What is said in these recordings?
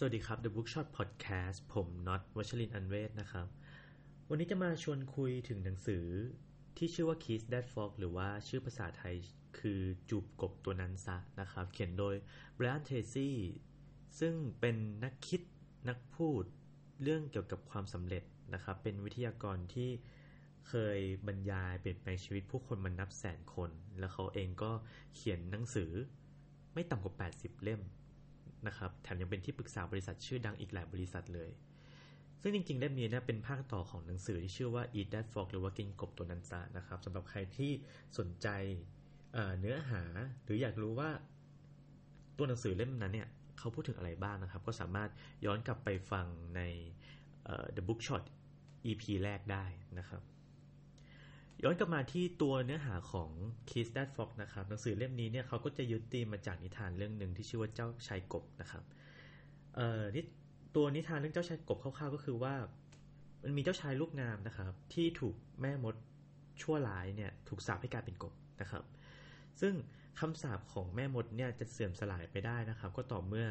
สวัสดีครับ The Bookshot Podcast ผมน็อตวัชรินอันเวศนะครับ วันนี้จะมาชวนคุยถึงหนังสือที่ชื่อว่า Kiss That Frog หรือว่าชื่อภาษาไทยคือจูบกบตัวนั้นซะนะครับ เขียนโดย Brian Tracy ซึ่งเป็นนักคิดนักพูดเรื่องเกี่ยวกับความสำเร็จนะครับ เป็นวิทยากรที่เคยบรรยายเปลี่ยนแปลงชีวิตผู้คนมานับแสนคน แล้วเขาเองก็เขียนหนังสือไม่ต่ำกว่า 80 เล่ม นะครับแถมยังเป็นที่ปรึกษาบริษัทชื่อดังอีกหลายบริษัทเลย ซึ่งจริงๆเล่มนี้นะเป็นภาคต่อของหนังสือที่ชื่อว่า Eat That Frog หรือว่ากินกบตัวนั้นซะนะครับสำหรับใครที่สนใจเเนื้อหาหรืออยากรู้ว่าตัวหนังสือเล่มนั้นเนี่ยเขาพูดถึงอะไรบ้างนะครับ ก็สามารถย้อนกลับไปฟังใน The Bookshot EP แรกได้นะครับ ย้อนกลับมาที่ตัวเนื้อหาของ Kiss That Frog นะครับหนังสือเล่มนี้เนี่ยเขาก็จะยึดตีมมาจากนิทานเรื่องหนึ่งที่ชื่อว่าเจ้าชายกบนะครับเอ่อนี่ตัวนิทานเรื่องเจ้าชายกบคร่าวๆก็คือว่า มันมีเจ้าชายรูปงามนะครับ ที่ถูกแม่มดชั่วร้ายเนี่ยถูกสาปให้กลายเป็นกบนะครับ ซึ่งคำสาปของแม่มดเนี่ยจะเสื่อมสลายไปได้นะครับ ก็ต่อเมื่อ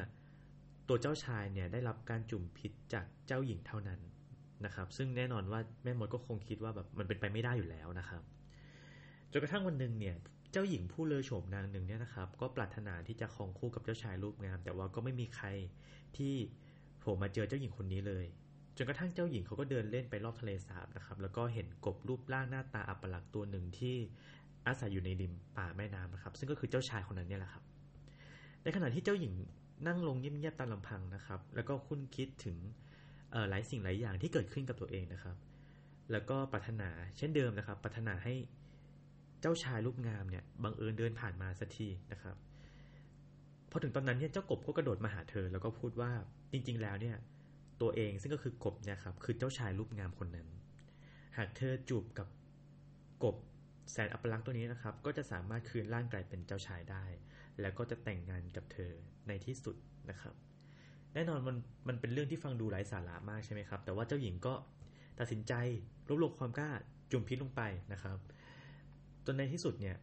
ตัวเจ้าชายเนี่ยได้รับการจุ่มพิษจากเจ้าหญิงเท่านั้น นะครับ ซึ่งแน่นอนว่าแม่มดก็คงคิดว่าแบบมันเป็นไปไม่ได้อยู่แล้วนะครับจนกระทั่งวันหนึ่งเนี่ยเจ้าหญิงผู้เลอโฉมนางหนึ่งเนี่ยนะครับ ก็ปรารถนาที่จะครองคู่กับเจ้าชายรูปงาม แต่ว่าก็ไม่มีใครที่โผล่มาเจอเจ้าหญิงคนนี้เลยจนกระทั่งเจ้าหญิงเขาก็เดินเล่นไปรอบทะเลสาบนะครับ แล้วก็เห็นกบรูปร่างหน้าตาอัปลักษณ์ตัวหนึ่งที่อาศัยอยู่ในริมป่าแม่น้ำนะครับ ซึ่งก็คือเจ้าชายคนนั้นเนี่ยแหละครับ ในขณะที่เจ้าหญิงนั่งลงเงียบๆตามลำพังนะครับ แล้วก็คุ้นคิดถึง หลายสิ่งหลายอย่างที่เกิดขึ้นกับตัวเองนะครับ แล้วก็ปรารถนาเช่นเดิมนะครับ ปรารถนาให้เจ้าชายรูปงามเนี่ยบังเอิญเดินผ่านมาสักทีนะครับพอถึงตอนนั้นเนี่ยเจ้ากบก็กระโดดมาหาเธอ แล้วก็พูดว่าจริง ๆ แล้วเนี่ย ตัวเองซึ่งก็คือกบเนี่ยครับคือเจ้าชายรูปงามคนนั้น หากเธอจูบกับกบแสนอัปลักษณ์ตัวนี้นะครับ ก็จะสามารถคืนร่างกายเป็นเจ้าชายได้ แล้วก็จะแต่งงานกับเธอในที่สุดนะครับ แน่นอนมันมันเป็นเรื่องที่ฟังดูไร้สาระมากใช่ไหมครับ แต่ว่าเจ้าหญิงก็ตัดสินใจรวบรวมความกล้าจุ่มพิษลงไปนะครับจนในที่สุดเนี่ย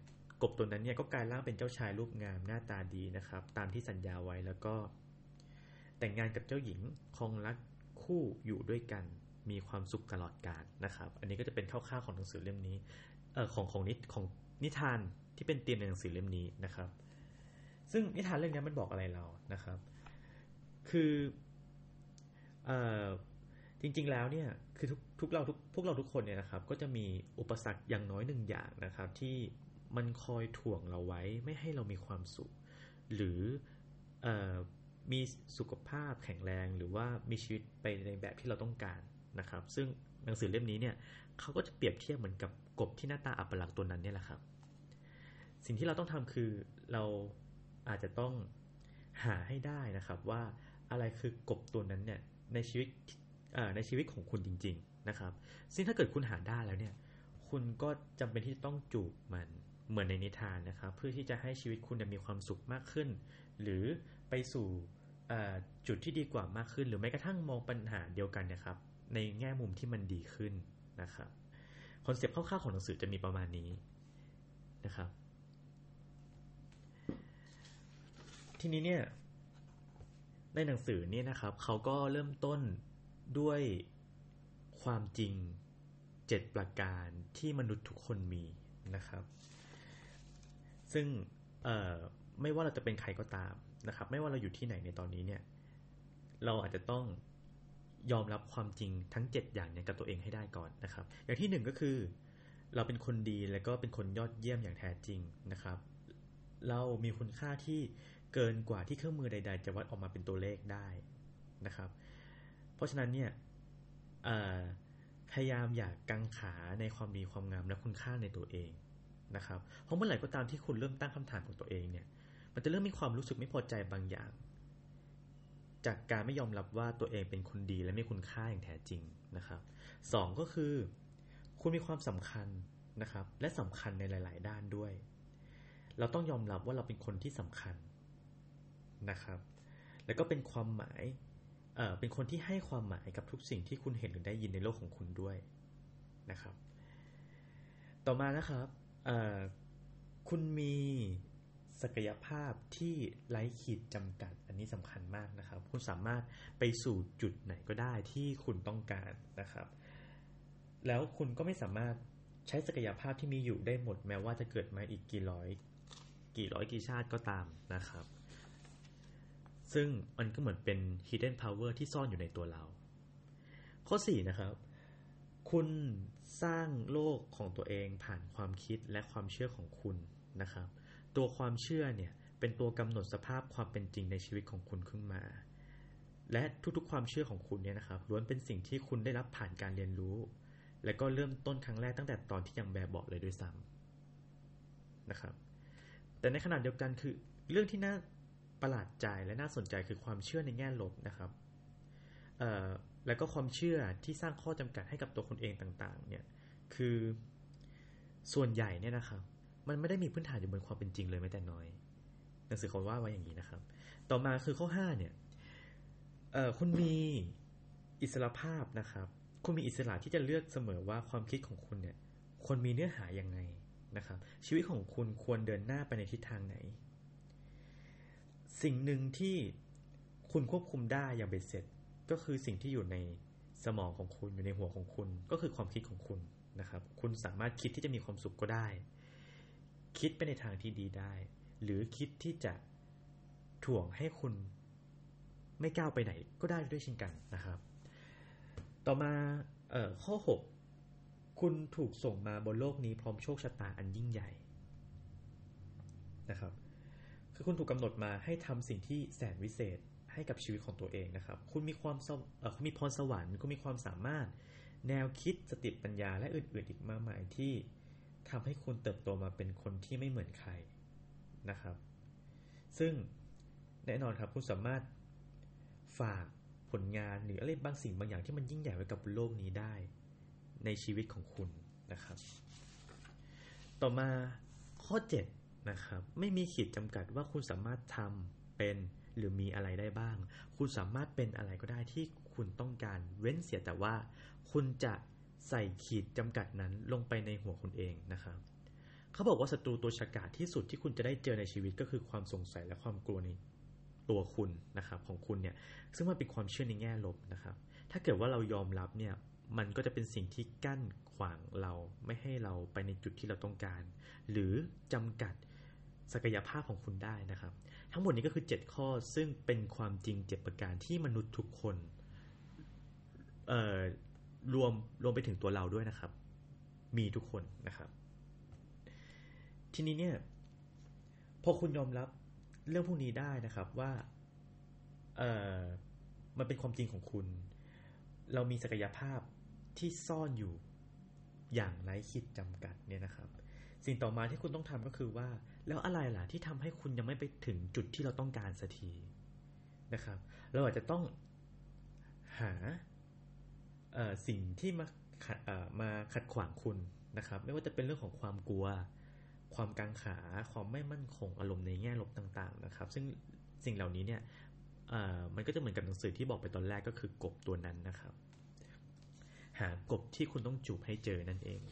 กบตัวนั้นเนี่ยก็กลายร่างเป็นเจ้าชายรูปงามหน้าตาดีนะครับ ตามที่สัญญาไว้แล้วก็ แต่งงานกับเจ้าหญิงคงรักคู่อยู่ด้วยกันมีความสุขตลอดกาลนะครับ อันนี้ก็จะเป็นคร่าวๆของหนังสือเล่มนี้เอ่อของของนิของนิทานที่เป็นเตียมในหนังสือเล่มนี้นะครับ ซึ่งนิทานเรื่องนี้มันบอกอะไรเรานะครับ คือเอ่อจริง ๆ แล้วเนี่ยคือทุกทุกเราทุกพวกเราทุกคนเนี่ยนะครับ ก็จะมีอุปสรรคอย่างน้อยหนึ่งอย่างนะครับ ที่มันคอยถ่วงเราไว้ไม่ให้เรามีความสุข หรืออมีสุขภาพแข็งแรง หรือว่ามีชีวิตไปในแบบที่เราต้องการนะครับ ซึ่งหนังสือเล่มนี้เนี่ยเขาก็จะเปรียบเทียบเหมือนกับกบที่หน้าตาอัปลักษณ์ตัวนั้นเนี่ยแหละครับ สิ่งที่เราต้องทำคือเราอาจจะต้องหาให้ได้นะครับว่า อะไรคือกบตัวนั้นเนี่ยในชีวิตในชีวิตของคุณจริง ๆนะครับ ซึ่งถ้าเกิดคุณหาได้แล้วเนี่ย คุณก็จำเป็นที่จะต้องจูบมันเหมือนในนิทานนะครับ เพื่อที่จะให้ชีวิตคุณมีความสุขมากขึ้น หรือไปสู่จุดที่ดีกว่ามากขึ้น หรือแม้กระทั่งมองปัญหาเดียวกันนะครับ ในแง่มุมที่มันดีขึ้นนะครับคอนเซปต์คร่าวๆของหนังสือจะมีประมาณนี้นะครับ ทีนี้เนี่ย ในหนังสือเนี่ยนะครับ เขาก็เริ่มต้นด้วยความจริงเจ็ดประการที่มนุษย์ทุกคนมีนะครับ ซึ่งไม่ว่าเราจะเป็นใครก็ตามนะครับ ไม่ว่าเราอยู่ที่ไหนในตอนนี้เนี่ย เราอาจจะต้องยอมรับความจริงทั้ง 7 อย่างเนี่ยกับตัวเองให้ได้ก่อนนะครับ อย่างที่หนึ่งก็คือ เราเป็นคนดีและก็เป็นคนยอดเยี่ยมอย่างแท้จริงนะครับ เรามีคุณค่าที่ เกินกว่าที่เครื่องมือใด ๆ จะวัดออกมาเป็นตัวเลขได้นะครับ เพราะฉะนั้นเนี่ยพยายามอย่ากกังขาในความดีความงามและคุณค่าในตัวเองนะครับ เพราะเมื่อไหร่ก็ตามที่คุณเริ่มตั้งคำถามของตัวเองเนี่ย มันจะเริ่มมีความรู้สึกไม่พอใจบางอย่าง จากการไม่ยอมรับว่าตัวเองเป็นคนดีและมีคุณค่าอย่างแท้จริงนะครับสองก็คือ คุณมีความสำคัญนะครับ และสำคัญในหลาย ๆ ด้านด้วย เราต้องยอมรับว่าเราเป็นคนที่สำคัญ นะครับ แล้วก็เป็นความหมายเอ่อเป็นคนที่ให้ความหมายกับทุกสิ่งที่คุณเห็นหรือได้ยินในโลกของคุณด้วยนะครับ ต่อมานะครับเอ่อคุณมีศักยภาพที่ไร้ขีดจำกัด อันนี้สำคัญมากนะครับ คุณสามารถไปสู่จุดไหนก็ได้ที่คุณต้องการนะครับ แล้วคุณก็ไม่สามารถใช้ศักยภาพที่มีอยู่ได้หมด แม้ว่าจะเกิดมาอีกกี่ร้อย กี่ร้อยกี่ชาติก็ตามนะครับ ซึ่งมันก็เหมือนเป็น hidden power ที่ซ่อนอยู่ในตัวเรา ข้อ 4 นะครับ คุณสร้างโลกของตัวเองผ่านความคิดและความเชื่อของคุณนะครับ ตัวความเชื่อเนี่ยเป็นตัวกำหนดสภาพความเป็นจริงในชีวิตของคุณขึ้นมา และทุกๆความเชื่อของคุณเนี่ยนะครับล้วนเป็นสิ่งที่คุณได้รับผ่านการเรียนรู้ และก็เริ่มต้นครั้งแรกตั้งแต่ตอนที่ยังแบบเบาเลยด้วยซ้ำนะครับ แต่ในขณะเดียวกันคือเรื่องที่น่า ประหลาดใจและน่าสนใจคือความเชื่อในแง่ลบนะครับแล้วก็ความเชื่อที่สร้างข้อจำกัดให้กับตัวคนเองต่างๆ เนี่ย คือส่วนใหญ่เนี่ยนะครับ มันไม่ได้มีพื้นฐานอยู่บนความเป็นจริงเลยแม้แต่น้อย หนังสือเขาว่าไว้อย่างนี้นะครับ ต่อมาคือข้อ5เนี่ยเออคุณมีอิสระภาพนะครับ คุณมีอิสระที่จะเลือกเสมอว่าความคิดของคุณเนี่ยควรมีเนื้อหายังไงนะครับ ชีวิตของคุณควรเดินหน้าไปในทิศทางไหน สิ่งหนึ่งที่คุณควบคุมได้อย่างเบ็ดเสร็จ ก็คือสิ่งที่อยู่ในสมองของคุณอยู่ในหัวของคุณ ก็คือความคิดของคุณนะครับ คุณสามารถคิดที่จะมีความสุขก็ได้ คิดไปในทางที่ดีได้ หรือคิดที่จะถ่วงให้คุณไม่ก้าวไปไหนก็ได้ด้วยเช่นกันนะครับ ต่อมาเออข้อ 6 คุณถูกส่งมาบนโลกนี้พร้อมโชคชะตาอันยิ่งใหญ่นะครับ คือคุณถูกกำหนดมาให้ทำสิ่งที่แสนวิเศษให้กับชีวิตของตัวเองนะครับ คุณมีความคุณมีพรสวรรค์คุณมีความสามารถ แนวคิดสติปัญญาและอื่นๆอีกมากมายที่ทำให้คุณเติบโตมาเป็นคนที่ไม่เหมือนใครนะครับ ซึ่งแน่นอนครับคุณสามารถฝากผลงานหรืออะไรบางสิ่งบางอย่างที่มันยิ่งใหญ่ไว้กับโลกนี้ได้ ในชีวิตของคุณนะครับ ต่อมาข้อ 7 นะครับ ไม่มีขีดจำกัดว่าคุณสามารถทำเป็นหรือมีอะไรได้บ้าง คุณสามารถเป็นอะไรก็ได้ที่คุณต้องการเว้นเสียแต่ว่า คุณจะใส่ขีดจำกัดนั้นลงไปในหัวคุณเองนะครับ เขาบอกว่าศัตรูตัวฉกาจที่สุดที่คุณจะได้เจอในชีวิตก็คือความสงสัยและความกลัวในตัวคุณนะครับของคุณเนี่ยซึ่งมันเป็นความเชื่อในแง่ลบนะครับ ถ้าเกิดว่าเรายอมรับเนี่ยมันก็จะเป็นสิ่งที่กั้นขวางเราไม่ให้เราไปในจุดที่เราต้องการ หรือจำกัด ศักยภาพของคุณได้นะครับ ทั้งหมดนี้ก็คือ 7 ข้อซึ่งเป็นความจริง7ประการที่มนุษย์ทุกคนเอ่อรวมรวมไปถึงตัวเราด้วยนะครับ มีทุกคนนะครับ ทีนี้เนี่ยพอคุณยอมรับเรื่องพวกนี้ได้นะครับว่าเอ่อมันเป็นความจริงของคุณ เรามีศักยภาพที่ซ่อนอยู่อย่างไร้ขีดจำกัดเนี่ยนะครับ สิ่งต่อมาที่คุณต้องทำก็คือว่า แล้วอะไรล่ะที่ทำให้คุณยังไม่ไปถึงจุดที่เราต้องการสักทีนะครับ เราอาจจะต้องหาสิ่งที่มาขัดมาขัดขวางคุณนะครับ ไม่ว่าจะเป็นเรื่องของความกลัว ความกังขา ความไม่มั่นคงอารมณ์ในแง่ลบต่างๆ นะครับ ซึ่งสิ่งเหล่านี้เนี่ยมันก็จะเหมือนกับหนังสือที่บอกไปตอนแรกก็คือกบตัวนั้นนะครับ หากบที่คุณต้องจูบให้เจอนั่นเอง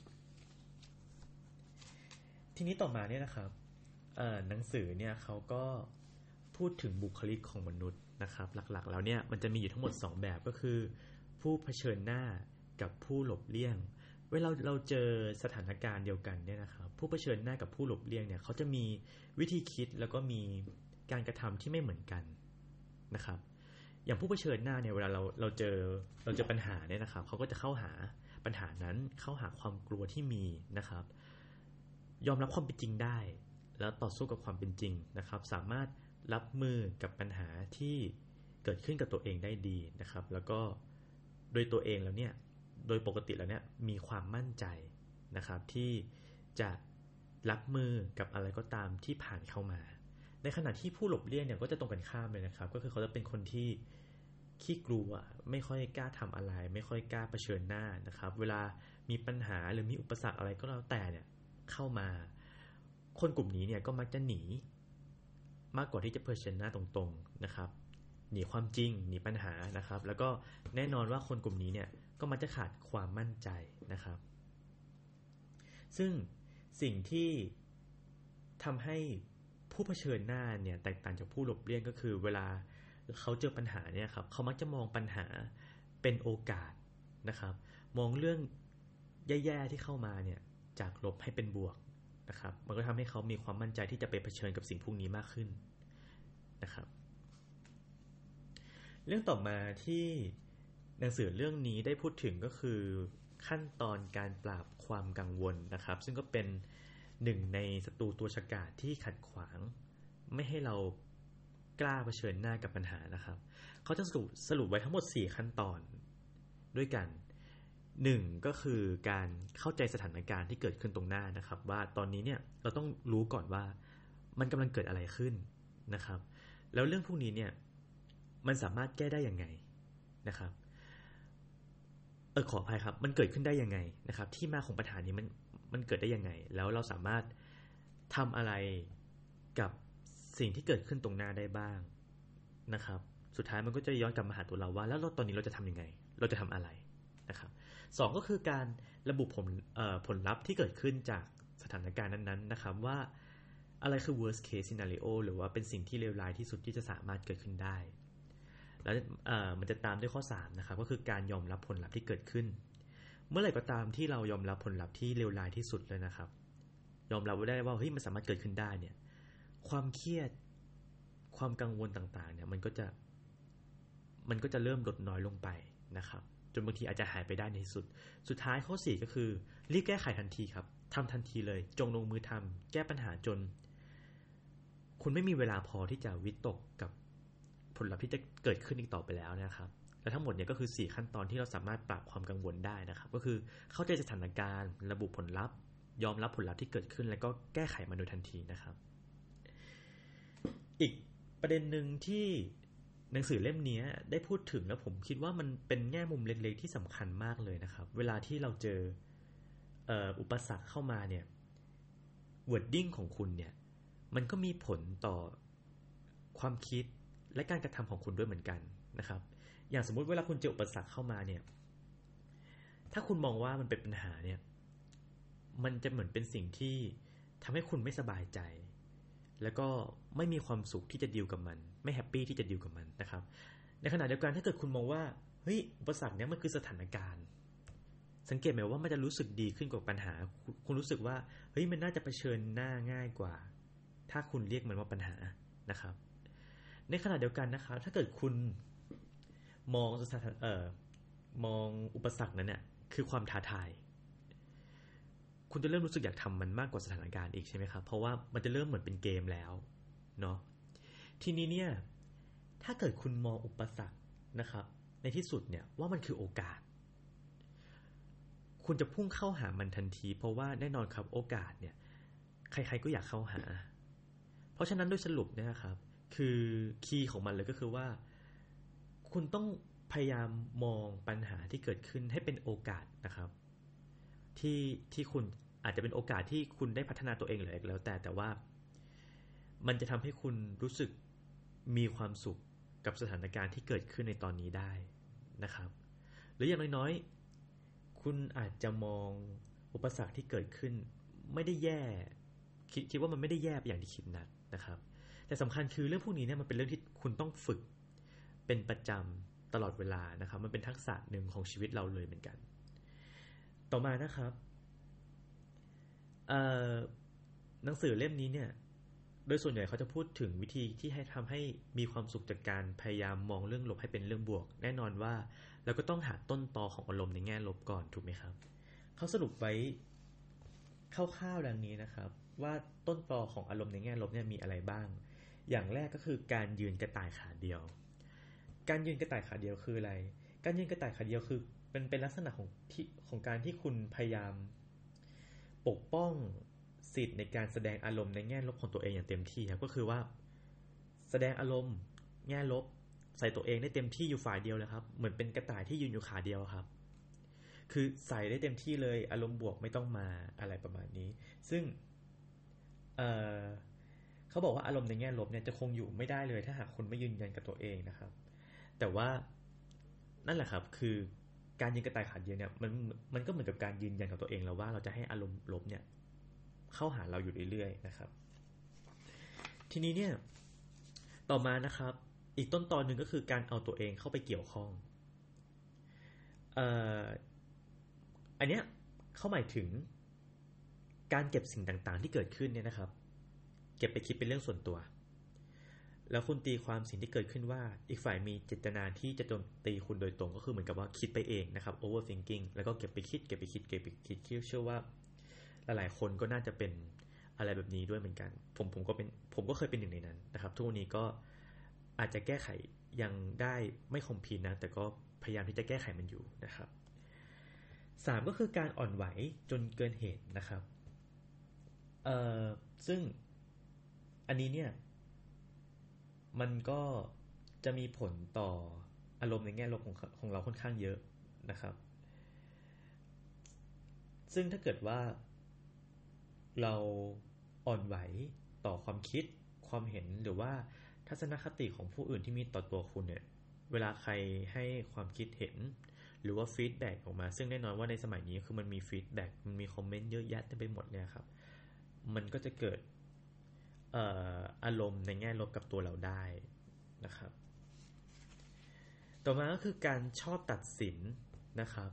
ทีนี้ต่อมาเนี่ยนะครับ หนังสือเนี่ยเขาก็พูดถึงบุคลิกของมนุษย์นะครับ หลักๆ แล้วเนี่ยมันจะมีอยู่ทั้งหมด 2 แบบก็คือ ผู้เผชิญหน้ากับผู้หลบเลี่ยง เวลาเราเจอสถานการณ์เดียวกันเนี่ยนะครับ ผู้เผชิญหน้ากับผู้หลบเลี่ยงเนี่ยเขาจะมีวิธีคิดแล้วก็มีการกระทำที่ไม่เหมือนกันนะครับ อย่างผู้เผชิญหน้าเนี่ยเวลาเราเราเจอเราเจอปัญหาเนี่ยนะครับเขาก็จะเข้าหาปัญหานั้นเข้าหาความกลัวที่มีนะครับ ยอมรับความเป็นจริงได้ แล้วต่อสู้กับความเป็นจริงนะครับ สามารถรับมือกับปัญหาที่เกิดขึ้นกับตัวเองได้ดีนะครับ แล้วก็โดยตัวเองแล้วเนี่ยโดยปกติแล้วเนี่ยมีความมั่นใจนะครับ ที่จะรับมือกับอะไรก็ตามที่ผ่านเข้ามา ในขณะที่ผู้หลบเลี่ยงเนี่ยก็จะตรงกันข้ามเลยนะครับ ก็คือเขาจะเป็นคนที่ขี้กลัวไม่ค่อยกล้าทำอะไร ไม่ค่อยกล้าเผชิญหน้านะครับ เวลามีปัญหาหรือมีอุปสรรคอะไรก็แล้วแต่เนี่ยเข้ามา คนกลุ่มนี้เนี่ยก็มักจะหนี มากกว่าที่จะเผชิญหน้าตรงๆนะครับ หนีความจริงหนีปัญหานะครับ แล้วก็แน่นอนว่าคนกลุ่มนี้เนี่ยก็มักจะขาดความมั่นใจนะครับ ซึ่งสิ่งที่ทำให้ผู้เผชิญหน้าเนี่ยแตกต่างจากผู้หลบเลี่ยงก็คือ เวลาเขาเจอปัญหาเนี่ยครับเขามักจะมองปัญหาเป็นโอกาสนะครับ มองเรื่องแย่ๆที่เข้ามาเนี่ยจากลบให้เป็นบวก นะครับ มันก็ทำให้เขามีความมั่นใจที่จะไปเผชิญกับสิ่งพวกนี้มากขึ้นนะครับ เรื่องต่อมาที่หนังสือเรื่องนี้ได้พูดถึงก็คือขั้นตอนการปราบความกังวลนะครับ ซึ่งก็เป็นหนึ่งในศัตรูตัวฉกาจที่ขัดขวาง ไม่ให้เรากล้าเผชิญหน้ากับปัญหานะครับ เขาจะสรุปสรุปไว้ทั้งหมด 4 ขั้นตอนด้วยกัน หนึ่งก็คือการเข้าใจสถานการณ์ที่เกิดขึ้นตรงหน้านะครับ ว่าตอนนี้เนี่ยเราต้องรู้ก่อนว่ามันกำลังเกิดอะไรขึ้นนะครับ แล้วเรื่องพวกนี้เนี่ยมันสามารถแก้ได้ยังไงนะครับเออขออภัยครับ มันเกิดขึ้นได้ยังไงนะครับ ที่มาของปัญหานี้มันมันเกิดได้ยังไง แล้วเราสามารถทำอะไรกับสิ่งที่เกิดขึ้นตรงหน้าได้บ้างนะครับ สุดท้ายมันก็จะย้อนกลับมาหาตัวเราว่า แล้วเราตอนนี้เราจะทำยังไง เราจะทำอะไรนะครับ สองก็คือการระบุผลผลลัพธ์ที่เกิดขึ้นจากสถานการณ์นั้นๆนะครับว่าอะไรคือ worst case scenario หรือว่าเป็นสิ่งที่เลวร้ายที่สุดที่จะสามารถเกิดขึ้นได้ แล้วมันจะตามด้วยข้อ3นะครับก็คือการยอมรับผลลัพธ์ที่เกิดขึ้น เมื่อไหร่ก็ตามที่เรายอมรับผลลัพธ์ที่เลวร้ายที่สุดเลยนะครับ ยอมรับได้ว่าเฮ้ยมันสามารถเกิดขึ้นได้เนี่ย ความเครียดความกังวลต่างๆ เนี่ยมันก็จะมันก็จะเริ่มลดน้อยลงไปนะครับ จนบางทีอาจจะหายไปได้ในที่สุด สุดท้ายข้อ 4 ก็คือ รีบแก้ไขทันทีครับทำทันทีเลย จงลงมือทำแก้ปัญหาจน คุณไม่มีเวลาพอที่จะวิตกกับผลลัพธ์ที่จะเกิดขึ้นอีกต่อไปแล้วนะครับ และทั้งหมดเนี่ยก็คือ 4 ขั้นตอนที่เราสามารถปรับความกังวลได้นะครับ ก็คือเข้าใจสถานการณ์ ระบุผลลัพธ์ ยอมรับผลลัพธ์ที่เกิดขึ้น แล้วก็แก้ไขมันโดยทันทีนะครับ อีกประเด็นหนึ่งที่ หนังสือเล่มนี้ได้พูดถึงแล้วผมคิดว่ามันเป็นแง่มุมเล็กๆที่สำคัญมากเลยนะครับ เวลาที่เราเจออุปสรรคเข้ามาเนี่ยวอร์ดดิ้งของคุณเนี่ย มันก็มีผลต่อความคิดและการกระทำของคุณด้วยเหมือนกันนะครับ อย่างสมมุติเวลาคุณเจออุปสรรคเข้ามาเนี่ย ถ้าคุณมองว่ามันเป็นปัญหาเนี่ย มันจะเหมือนเป็นสิ่งที่ทำให้คุณไม่สบายใจ แล้วก็ไม่มีความสุขที่จะดีลกับมัน ไม่แฮปปี้ที่จะดิวกับมันนะครับ ในขณะเดียวกันถ้าเกิดคุณมองว่าเฮ้ยอุปสรรคเนี้ยมันคือสถานการณ์ สังเกตไหมว่ามันจะรู้สึกดีขึ้นกว่าปัญหา คุณรู้สึกว่าเฮ้ยมันน่าจะเผชิญหน้าง่ายกว่า ถ้าคุณเรียกมันว่าปัญหานะครับ ในขณะเดียวกันนะครับ ถ้าเกิดคุณมองสถานเอ่อมองอุปสรรคนั้นเนี่ยคือความท้าทาย คุณจะเริ่มรู้สึกอยากทำมันมากกว่าสถานการณ์อีกใช่ไหมครับ เพราะว่ามันจะเริ่มเหมือนเป็นเกมแล้วเนาะ ทีนี้เนี่ย ถ้าเกิดคุณมองอุปสรรคนะครับ ในที่สุดเนี่ยว่ามันคือโอกาส คุณจะพุ่งเข้าหามันทันที เพราะว่าแน่นอนครับโอกาสเนี่ย ใครๆก็อยากเข้าหา เพราะฉะนั้นโดยสรุปนะครับ คือคีย์ของมันเลยก็คือว่า คุณต้องพยายามมองปัญหาที่เกิดขึ้นให้เป็นโอกาสนะครับ ที่ที่คุณอาจจะเป็นโอกาสที่คุณได้พัฒนาตัวเองหรืออะไรแล้วแต่แต่ว่า มันจะทำให้คุณรู้สึก มีความสุขกับสถานการณ์ที่เกิดขึ้นในตอนนี้ได้นะครับ หรืออย่างน้อยๆ คุณอาจจะมองอุปสรรคที่เกิดขึ้น ไม่ได้แย่คิดคิดว่ามันไม่ได้แย่อย่างที่คิดนักนะครับ แต่สำคัญคือเรื่องพวกนี้เนี่ยมันเป็นเรื่องที่คุณต้องฝึก เป็นประจำตลอดเวลานะครับ มันเป็นทักษะหนึ่งของชีวิตเราเลยเหมือนกัน ต่อมานะครับหนังสือเล่มนี้เนี่ย โดยส่วนใหญ่เขาจะพูดถึงวิธีที่ให้ทำให้มีความสุขจากการพยายามมองเรื่องลบให้เป็นเรื่องบวก แน่นอนว่าเราก็ต้องหาต้นตอของอารมณ์ในแง่ลบก่อนถูกไหมครับ เขาสรุปไว้คร่าวๆดังนี้นะครับ ว่าต้นตอของอารมณ์ในแง่ลบเนี่ยมีอะไรบ้าง อย่างแรกก็คือการยืนกระต่ายขาเดียว การยืนกระต่ายขาเดียวคืออะไร การยืนกระต่ายขาเดียวคือเป็นเป็นลักษณะของที่ของการที่คุณพยายามปกป้อง สิทธิ์ในการแสดงอารมณ์ในแง่ลบของตัวเองอย่างเต็มที่ครับก็คือว่า แสดงอารมณ์ แง่ลบ ใส่ตัวเองได้เต็มที่อยู่ฝ่ายเดียวเลยครับเหมือนเป็นกระต่ายที่ยืนอยู่ขาเดียวครับ คือใส่ได้เต็มที่เลยอารมณ์บวกไม่ต้องมาอะไรประมาณนี้ ซึ่งเเขาบอกว่าอารมณ์ในแง่ลบเนี่ยจะคงอยู่ไม่ได้เลย ถ้าหากคุณไม่ยืนยันกับตัวเองนะครับ แต่ว่านั่นแหละครับ คือการยืนกระต่ายขาเดียวเนี่ยมันมันก็เหมือนกับการยืนยันกับตัวเองแล้วว่าเราจะให้อารมณ์ลบเนี่ย เข้าหาเราอยู่เรื่อยๆนะครับ ทีนี้เนี่ย ต่อมานะครับ อีกต้นตอนหนึ่งก็คือการเอาตัวเองเข้าไปเกี่ยวข้องเอ่ออันเนี้ยเข้าหมายถึงการเก็บสิ่งต่างๆ ที่เกิดขึ้นเนี่ยนะครับ เก็บไปคิดเป็นเรื่องส่วนตัว แล้วคุณตีความสิ่งที่เกิดขึ้นว่า อีกฝ่ายมีเจตนาที่จะโจมตีคุณโดยตรงก็คือเหมือนกับว่าคิดไปเองนะครับ overthinking แล้วก็เก็บไปคิดเก็บไปคิดเก็บไปคิดเชื่อว่า หลายๆ คนก็น่าจะเป็นอะไรแบบนี้ด้วยเหมือนกัน ผมผมก็เป็นผมก็เคยเป็นหนึ่งในนั้นนะครับทุกวันนี้ก็อาจจะแก้ไขยังได้ไม่คอมพีนะ แต่ก็พยายามที่จะแก้ไขมันอยู่นะครับสามก็คือการอ่อนไหวจนเกินเหตุนะครับเอ่อซึ่งอันนี้เนี่ย มันก็จะมีผลต่ออารมณ์ในแง่ลบของของเราค่อนข้างเยอะนะครับ ซึ่งถ้าเกิดว่า เราอ่อนไหวต่อความคิด ความเห็นหรือว่าทัศนคติของผู้อื่นที่มีต่อตัวคุณเนี่ย เวลาใครให้ความคิดเห็น หรือว่า feedback ออกมา ซึ่งแน่นอนว่าในสมัยนี้คือมันมี feedback มันมี comment เยอะแยะเต็มไปหมดเนี่ยครับ มันก็จะเกิดอารมณ์ในแง่ลบกับตัวเราได้นะครับ ต่อมาก็คือการชอบตัดสินนะครับ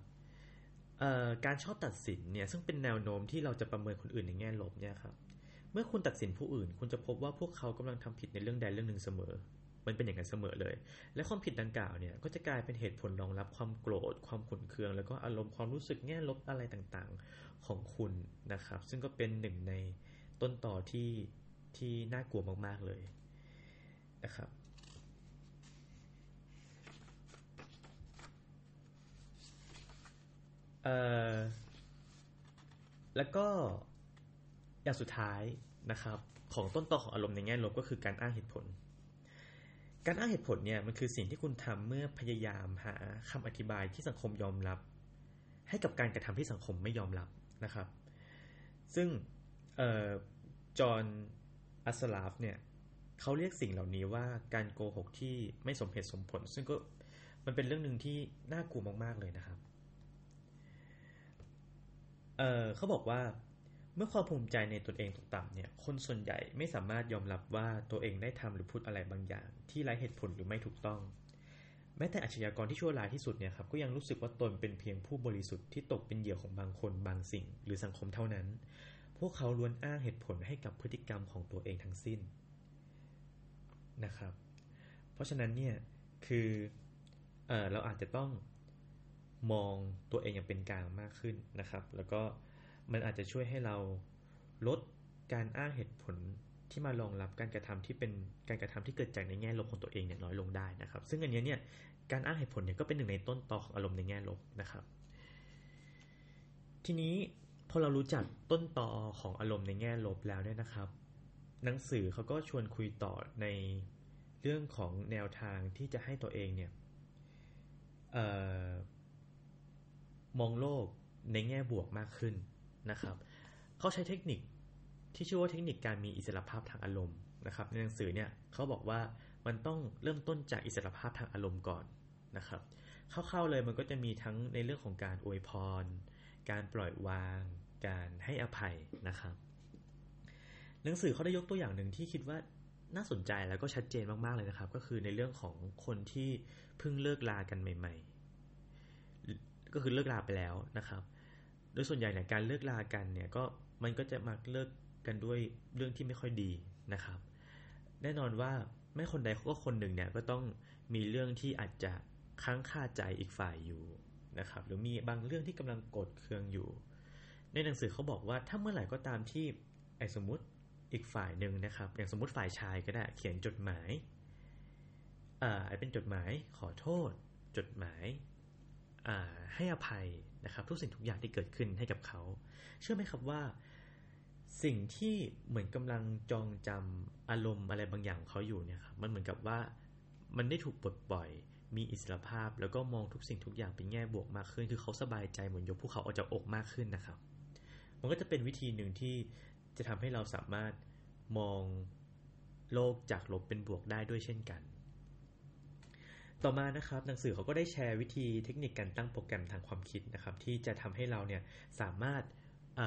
การชอบตัดสินเนี่ยซึ่งเป็นแนวโน้มที่เราจะประเมินคนอื่นในแง่ลบเนี่ยครับเมื่อคุณตัดสินผู้อื่น คุณจะพบว่าพวกเขากำลังทำผิดในเรื่องใดเรื่องหนึ่งเสมอ มันเป็นอย่างนั้นเสมอเลย และความผิดดังกล่าวเนี่ยก็จะกลายเป็นเหตุผลรองรับความโกรธ ความขุ่นเคือง แล้วก็อารมณ์ความรู้สึกแง่ลบอะไรต่างๆของคุณนะครับ ซึ่งก็เป็นหนึ่งในต้นต่อที่ที่น่ากลัวมากๆเลยนะครับ เอ่อแล้วก็อย่างสุดท้ายนะครับ ของต้นตอของอารมณ์ในแง่ลบก็คือการอ้างเหตุผล การอ้างเหตุผลเนี่ยมันคือสิ่งที่คุณทำเมื่อพยายามหาคำอธิบายที่สังคมยอมรับ ให้กับการกระทำที่สังคมไม่ยอมรับนะครับ ซึ่งจอห์นอัสลาฟเนี่ยเขาเรียกสิ่งเหล่านี้ว่าการโกหกที่ไม่สมเหตุสมผล ซึ่งก็มันเป็นเรื่องหนึ่งที่น่ากลัวมากๆเลยนะครับ เเขาบอกว่า เมื่อความภูมิใจในตนเองตกต่ำเนี่ย คนส่วนใหญ่ไม่สามารถยอมรับว่าตัวเองได้ทำหรือพูดอะไรบางอย่าง ที่ไร้เหตุผลหรือไม่ถูกต้อง แม้แต่อาชญากรที่ชั่วร้ายที่สุดเนี่ยครับก็ยังรู้สึกว่าตนเป็นเพียงผู้บริสุทธิ์ที่ตกเป็นเหยื่อของบางคนบางสิ่ง หรือสังคมเท่านั้น พวกเขาล้วนอ้างเหตุผลให้กับพฤติกรรมของตัวเองทั้งสิ้นนะครับ เพราะฉะนั้นเนี่ยคือเอเราอาจจะต้อง มองตัวเองอย่างเป็นกลางมากขึ้นนะครับ แล้วก็มันอาจจะช่วยให้เราลดการอ้างเหตุผลที่มารองรับการกระทำที่เป็นการกระทำที่เกิดจากในแง่ลบของตัวเองเนี่ยน้อยลงได้นะครับ ซึ่งอันนี้เนี่ยการอ้างเหตุผลเนี่ยก็เป็นหนึ่งในต้นตอของอารมณ์ในแง่ลบนะครับ ทีนี้พอเรารู้จักต้นตอของอารมณ์ในแง่ลบแล้วเนี่ยนะครับ หนังสือเขาก็ชวนคุยต่อในเรื่องของแนวทางที่จะให้ตัวเองเนี่ย มองโลกในแง่บวกมากขึ้นนะครับ เขาใช้เทคนิคที่ชื่อว่าเทคนิคการมีอิสระภาพทางอารมณ์นะครับ ในหนังสือเนี่ยเขาบอกว่ามันต้องเริ่มต้นจากอิสระภาพทางอารมณ์ก่อนนะครับเข้าๆเลยมันก็จะมีทั้งในเรื่องของการอวยพร การปล่อยวาง การให้อภัยนะครับ หนังสือเขาได้ยกตัวอย่างหนึ่งที่คิดว่าน่าสนใจแล้วก็ชัดเจนมากๆเลยนะครับ ก็คือในเรื่องของคนที่เพิ่งเลิกลากันใหม่ ก็คือเลิกลาไปแล้วนะครับ โดยส่วนใหญ่เนี่ยการเลิกลากันเนี่ยก็มันก็จะมาเลิกกันด้วยเรื่องที่ไม่ค่อยดีนะครับ แน่นอนว่าไม่คนใดก็คนหนึ่งเนี่ยก็ต้องมีเรื่องที่อาจจะค้างคาใจอีกฝ่ายอยู่นะครับ หรือมีบางเรื่องที่กำลังกดเคืองอยู่ ในหนังสือเขาบอกว่าถ้าเมื่อไหร่ก็ตามที่ไอ้สมมติอีกฝ่ายหนึ่งนะครับ อย่างสมมติฝ่ายชายก็ได้เขียนจดหมายอ่าเป็นจดหมายขอโทษ จดหมาย ให้อภัยนะครับ ทุกสิ่งทุกอย่างที่เกิดขึ้นให้กับเขา เชื่อไหมครับว่า สิ่งที่เหมือนกำลังจองจำอารมณ์อะไรบางอย่างเขาอยู่เนี่ยครับมันเหมือนกับว่ามันได้ถูกปลดปล่อยมีอิสระภาพ แล้วก็มองทุกสิ่งทุกอย่างเป็นแง่บวกมากขึ้น คือเขาสบายใจเหมือนยกภูเขาออกจากอกมากขึ้นนะครับ มันก็จะเป็นวิธีหนึ่งที่จะทำให้เราสามารถมองโลกจากลบเป็นบวกได้ด้วยเช่นกัน ต่อมานะครับหนังสือเขาก็ได้แชร์วิธีเทคนิคการตั้งโปรแกรมทางความคิดนะครับ ที่จะทำให้เราเนี่ยสามารถอ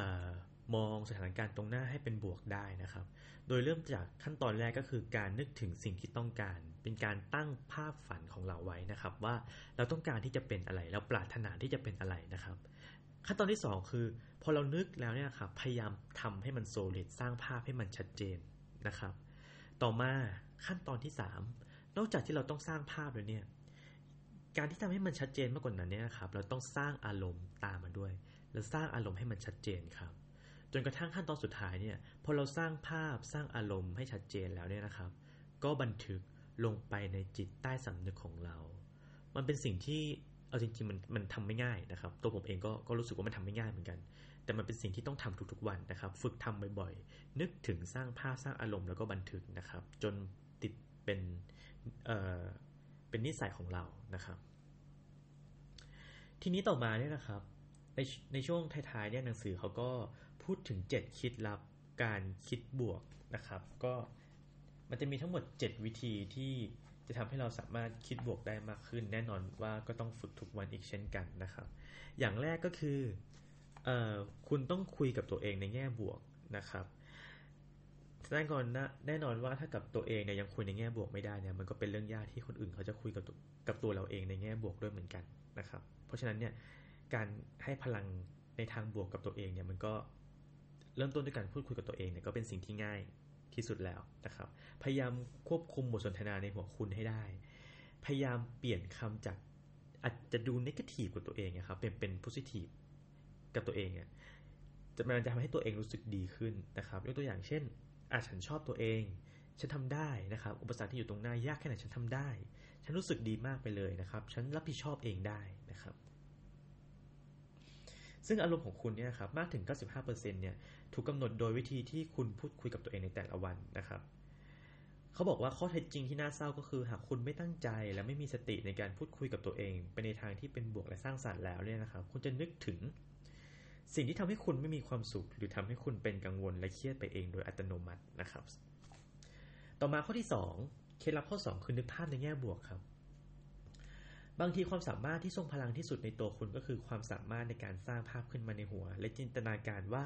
มองสถานการณ์ตรงหน้าให้เป็นบวกได้นะครับ โดยเริ่มจากขั้นตอนแรกก็คือการนึกถึงสิ่งที่ต้องการ เป็นการตั้งภาพฝันของเราไว้นะครับ ว่าเราต้องการที่จะเป็นอะไรเราปรารถนาที่จะเป็นอะไรนะครับ ขั้นตอนที่ 2 คือ พอเรานึกแล้วเนี่ยครับพยายามทำให้มันโซลิดสร้างภาพให้มันชัดเจนนะครับ ต่อมาขั้นตอนที่ 3 นอกจากที่เราต้องสร้างภาพแล้วเนี่ยการที่ทำให้มันชัดเจนมากกว่านั้นเนี่ยครับ เราต้องสร้างอารมณ์ตามมาด้วย เราสร้างอารมณ์ให้มันชัดเจนครับ จนกระทั่งขั้นตอนสุดท้ายเนี่ยพอเราสร้างภาพสร้างอารมณ์ให้ชัดเจนแล้วเนี่ยนะครับ ก็บันทึกลงไปในจิตใต้สำนึกของเรา มันเป็นสิ่งที่เอาจริงๆมันมันทำไม่ง่ายนะครับ ตัวผมเองก็ก็รู้สึกว่ามันทำไม่ง่ายเหมือนกัน แต่มันเป็นสิ่งที่ต้องทำทุกๆวันนะครับ ฝึกทำบ่อยๆ นึกถึงสร้างภาพสร้างอารมณ์แล้วก็บันทึกนะครับ จนติด เป็นเอ่อเป็นนิสัยของเรานะครับ ทีนี้ต่อมาเนี่ยนะครับในในช่วงท้ายๆเนี่ยหนังสือเขาก็พูดถึง 7 คิดลับการคิดบวกนะครับ ก็มันจะมีทั้งหมด 7 วิธีที่จะทำให้เราสามารถคิดบวกได้มากขึ้น แน่นอนว่าก็ต้องฝึกทุกวันอีกเช่นกันนะครับ อย่างแรกก็คืออคุณต้องคุยกับตัวเองในแง่บวกนะครับ แน่นอนนะแน่นอนว่าถ้ากับตัวเองเนี่ยยังคุยในแง่บวกไม่ได้เนี่ยมันก็เป็นเรื่องยากที่คนอื่นเขาจะคุยกับกับตัวเราเองในแง่บวกด้วยเหมือนกันนะครับ เพราะฉะนั้นเนี่ยการให้พลังในทางบวกกับตัวเองเนี่ยมันก็เริ่มต้นด้วยการพูดคุยกับตัวเองเนี่ยก็เป็นสิ่งที่ง่ายที่สุดแล้วนะครับ พยายามควบคุมบทสนทนาในหัวคุณให้ได้ พยายามเปลี่ยนคำจากอาจจะดูนิเกทีฟกับตัวเองนะครับเป็นเป็นโพซิทีฟกับตัวเองเนี่ยจะมันจะทำให้ตัวเองรู้สึกดีขึ้นนะครับยกตัวอย่างเช่น อาฉันชอบตัวเอง ฉันทำได้นะครับ อุปสรรคที่อยู่ตรงหน้ายากแค่ไหนฉันทำได้ ฉันรู้สึกดีมากไปเลยนะครับ ฉันรับผิดชอบเองได้นะครับ ซึ่งอารมณ์ของคุณเนี่ยครับมากถึง 95%เนี่ยถูกกาหนดโดยวิธีที่คุณพูดคุยกับตัวเองในแต่ละวันนะครับเขาบอกว่าข้อเท็จจริงที่น่าเศร้าก็คือ หากคุณไม่ตั้งใจและไม่มีสติในการพูดคุยกับตัวเอง ไปในทางที่เป็นบวกและสร้างสรรค์แล้วเนี่ยนะครับ คุณจะนึกถึง สิ่งที่ทำให้คุณไม่มีความสุข หรือทำให้คุณเป็นกังวลและเครียดไปเองโดยอัตโนมัตินะครับ ต่อมาข้อที่ 2 เคล็ดลับข้อ 2 คือนึกภาพในแง่บวกครับ บางทีความสามารถที่ทรงพลังที่สุดในตัวคุณก็คือความสามารถในการสร้างภาพขึ้นมาในหัว และจินตนาการว่า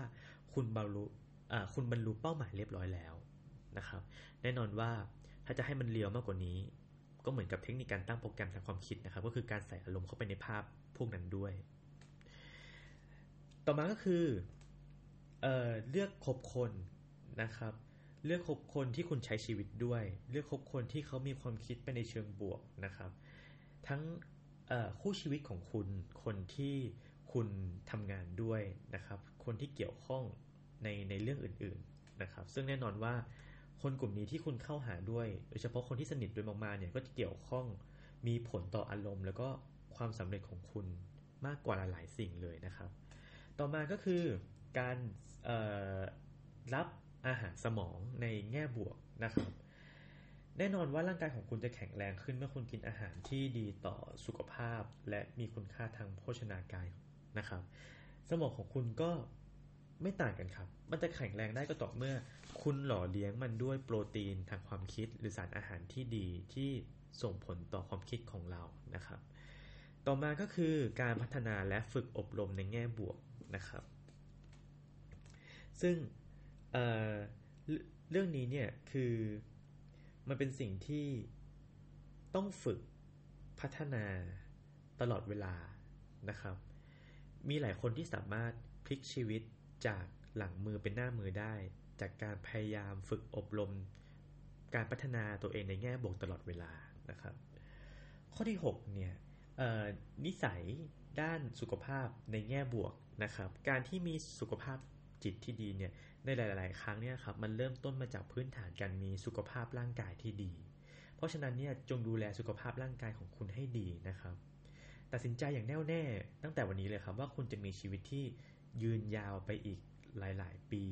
คุณบรรลุคุณบรรลุเป้าหมายเรียบร้อยแล้วนะครับ แน่นอนว่าถ้าจะให้มันเลียวมากกว่านี้ก็เหมือนกับเทคนิคการตั้งโปรแกรมทางความคิดนะครับ ก็คือการใส่อารมณ์เข้าไปในภาพพวกนั้นด้วย ต่อมาก็คือเออเลือกคบคนนะครับ เลือกคบคนที่คุณใช้ชีวิตด้วย เลือกคบคนที่เขามีความคิดไปในเชิงบวกนะครับ ทั้งคู่ชีวิตของคุณ คนที่คุณทำงานด้วยนะครับ คนที่เกี่ยวข้องในในเรื่องอื่นๆนะครับ ซึ่งแน่นอนว่าคนกลุ่มนี้ที่คุณเข้าหาด้วย โดยเฉพาะคนที่สนิทด้วยมากๆเนี่ยก็จะเกี่ยวข้องมีผลต่ออารมณ์ แล้วก็ความสำเร็จของคุณมากกว่าหลายๆสิ่งเลยนะครับ ต่อมาก็คือการรับอาหารสมองในแง่บวกนะครับ แน่นอนว่าร่างกายของคุณจะแข็งแรงขึ้นเมื่อคุณกินอาหารที่ดีต่อสุขภาพ และมีคุณค่าทางโภชนาการนะครับ สมองของคุณก็ไม่ต่างกันครับ มันจะแข็งแรงได้ก็ต่อเมื่อ คุณหล่อเลี้ยงมันด้วยโปรตีนทางความคิด หรือสารอาหารที่ดีที่ส่งผลต่อความคิดของเรานะครับ ต่อมาก็คือการพัฒนาและฝึกอบรมในแง่บวก นะครับ ซึ่งเเรื่องนี้เนี่ยคือมันเป็นสิ่งที่ต้องฝึกพัฒนาตลอดเวลานะครับ มีหลายคนที่สามารถพลิกชีวิตจากหลังมือเป็นหน้ามือได้ จากการพยายามฝึกอบรม การพัฒนาตัวเองในแง่บวกตลอดเวลานะครับ ข้อที่ 6 เนี่ยนิสัย ด้านสุขภาพในแง่บวกนะครับ การที่มีสุขภาพจิตที่ดีเนี่ยในหลาย ๆ ครั้งเนี่ยครับมันเริ่มต้นมาจากพื้นฐานการมีสุขภาพร่างกายที่ดี เพราะฉะนั้นเนี่ยจงดูแลสุขภาพร่างกายของคุณให้ดีนะครับ ตัดสินใจอย่างแน่วแน่ตั้งแต่วันนี้เลยครับว่าคุณจะมีชีวิตที่ยืนยาวไปอีกหลาย ๆ ปี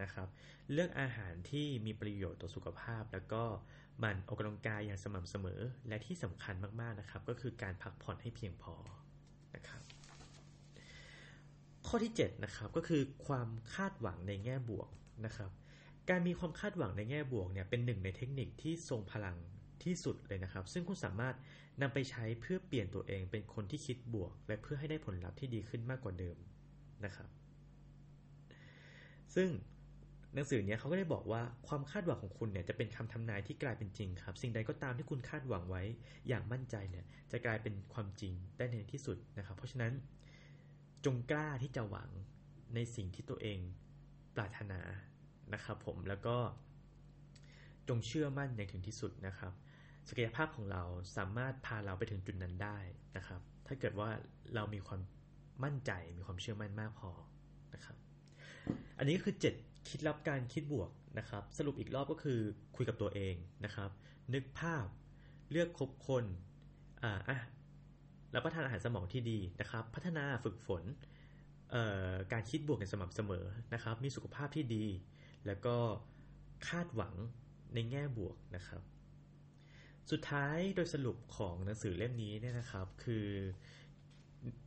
นะครับ เลือกอาหารที่มีประโยชน์ต่อสุขภาพ แล้วก็มันออกกำลังกายอย่างสม่ำเสมอ และที่สำคัญมาก ๆ นะครับ ก็คือการพักผ่อนให้เพียงพอ นะครับข้อที่7นะครับก็คือความคาดหวังในแง่บวกนะครับการมีความคาดหวังในแง่บวกเนี่ยเป็นหนึ่งในเทคนิคที่ทรงพลังที่สุดเลยนะครับ ซึ่งคุณสามารถนำไปใช้เพื่อเปลี่ยนตัวเองเป็นคนที่คิดบวก และเพื่อให้ได้ผลลัพธ์ที่ดีขึ้นมากกว่าเดิมนะครับ ซึ่ง หนังสือเนี้ยเขาก็ได้บอกว่าความคาดหวังของคุณเนี่ยจะเป็นคำทำนายที่กลายเป็นจริงครับ สิ่งใดก็ตามที่คุณคาดหวังไว้ อย่างมั่นใจเนี่ยจะกลายเป็นความจริงได้ในที่สุดนะครับ เพราะฉะนั้นจงกล้าที่จะหวังในสิ่งที่ตัวเองปรารถนานะครับ ผมแล้วก็จงเชื่อมั่นอย่างถึงที่สุดนะครับศักยภาพของเราสามารถพาเราไปถึงจุดนั้นได้นะครับ ถ้าเกิดว่าเรามีความมั่นใจมีความเชื่อมั่นมากพอนะครับ อันนี้ก็คือ 7 คิดลับการคิดบวกนะครับ สรุปอีกรอบก็คือคุยกับตัวเองนะครับ นึกภาพเลือกคบคนอ่าอะรับประทานอาหารสมองที่ดีนะครับ พัฒนาฝึกฝนการคิดบวกอย่างสม่ำเสมอนะครับ มีสุขภาพที่ดี แล้วก็คาดหวังในแง่บวกนะครับ สุดท้ายโดยสรุปของหนังสือเล่มนี้เนี่ยนะครับ คือ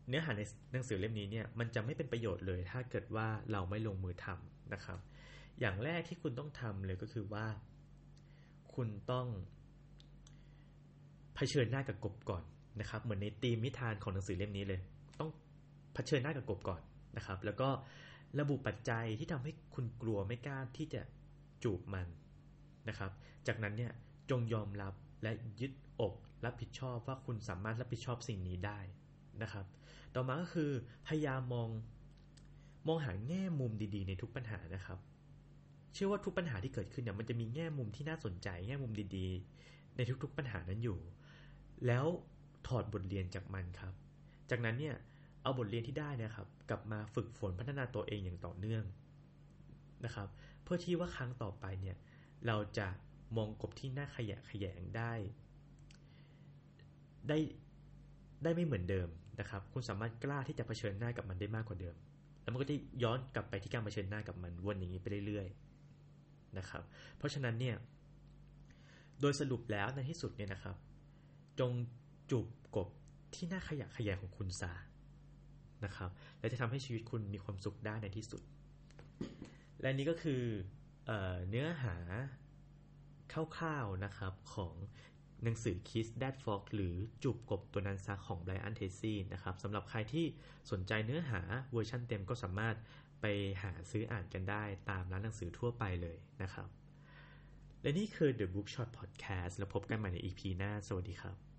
เนื้อหาในหนังสือเล่มนี้เนี่ยมันจะไม่เป็นประโยชน์เลย ถ้าเกิดว่าเราไม่ลงมือทำนะครับ อย่างแรกที่คุณต้องทำเลยก็คือว่า คุณต้องเผชิญหน้ากับกบก่อนนะครับ เหมือนในธีมนิทานของหนังสือเล่มนี้เลย ต้องเผชิญหน้ากับกบก่อนนะครับ แล้วก็ระบุปัจจัยที่ทำให้คุณกลัวไม่กล้าที่จะจูบมันนะครับ จากนั้นเนี่ยจงยอมรับและยึดอกรับผิดชอบว่าคุณสามารถรับผิดชอบสิ่งนี้ได้นะครับ ต่อมาก็คือพยายามมองมองหาแง่มุมดีๆ ในทุกปัญหานะครับ เชื่อว่าทุกปัญหาที่เกิดขึ้นเนี่ยมันจะมีแง่มุมที่น่าสนใจแง่มุมดีๆ ในทุกๆปัญหานั้นอยู่ แล้วถอดบทเรียนจากมันครับ จากนั้นเนี่ยเอาบทเรียนที่ได้นะครับ กลับมาฝึกฝนพัฒนาตัวเองอย่างต่อเนื่องนะครับ เพื่อที่ว่าครั้งต่อไปเนี่ยเราจะมองกบที่หน้าขยะขยงได้ ได้ได้ไม่เหมือนเดิมนะครับ คุณสามารถกล้าที่จะเผชิญหน้ากับมันได้มากกว่าเดิม แล้วมันก็จะย้อนกลับไปที่การเผชิญหน้ากับมันวนอย่างนี้ไปเรื่อยๆ นะครับ เพราะฉะนั้นเนี่ยโดยสรุปแล้วในที่สุดเนี่ยนะครับ จงจูบกบที่หน้าขยะขยงของคุณซานะครับ และจะทำให้ชีวิตคุณมีความสุขได้ในที่สุด และนี้ก็คือเอเนื้อหาคร่าวๆนะครับของหนังสือ Kiss That Frog หรือจูบกบตัวนันซะของ Brian Tracy นะครับสำหรับใครที่สนใจเนื้อหาเวอร์ชันเต็มก็สามารถ ไปหาซื้ออ่านกันได้ตามร้านหนังสือทั่วไปเลยนะครับ และนี่คือ The Bookshot Podcast แล้วพบกันใหม่ใน EP หน้า สวัสดีครับ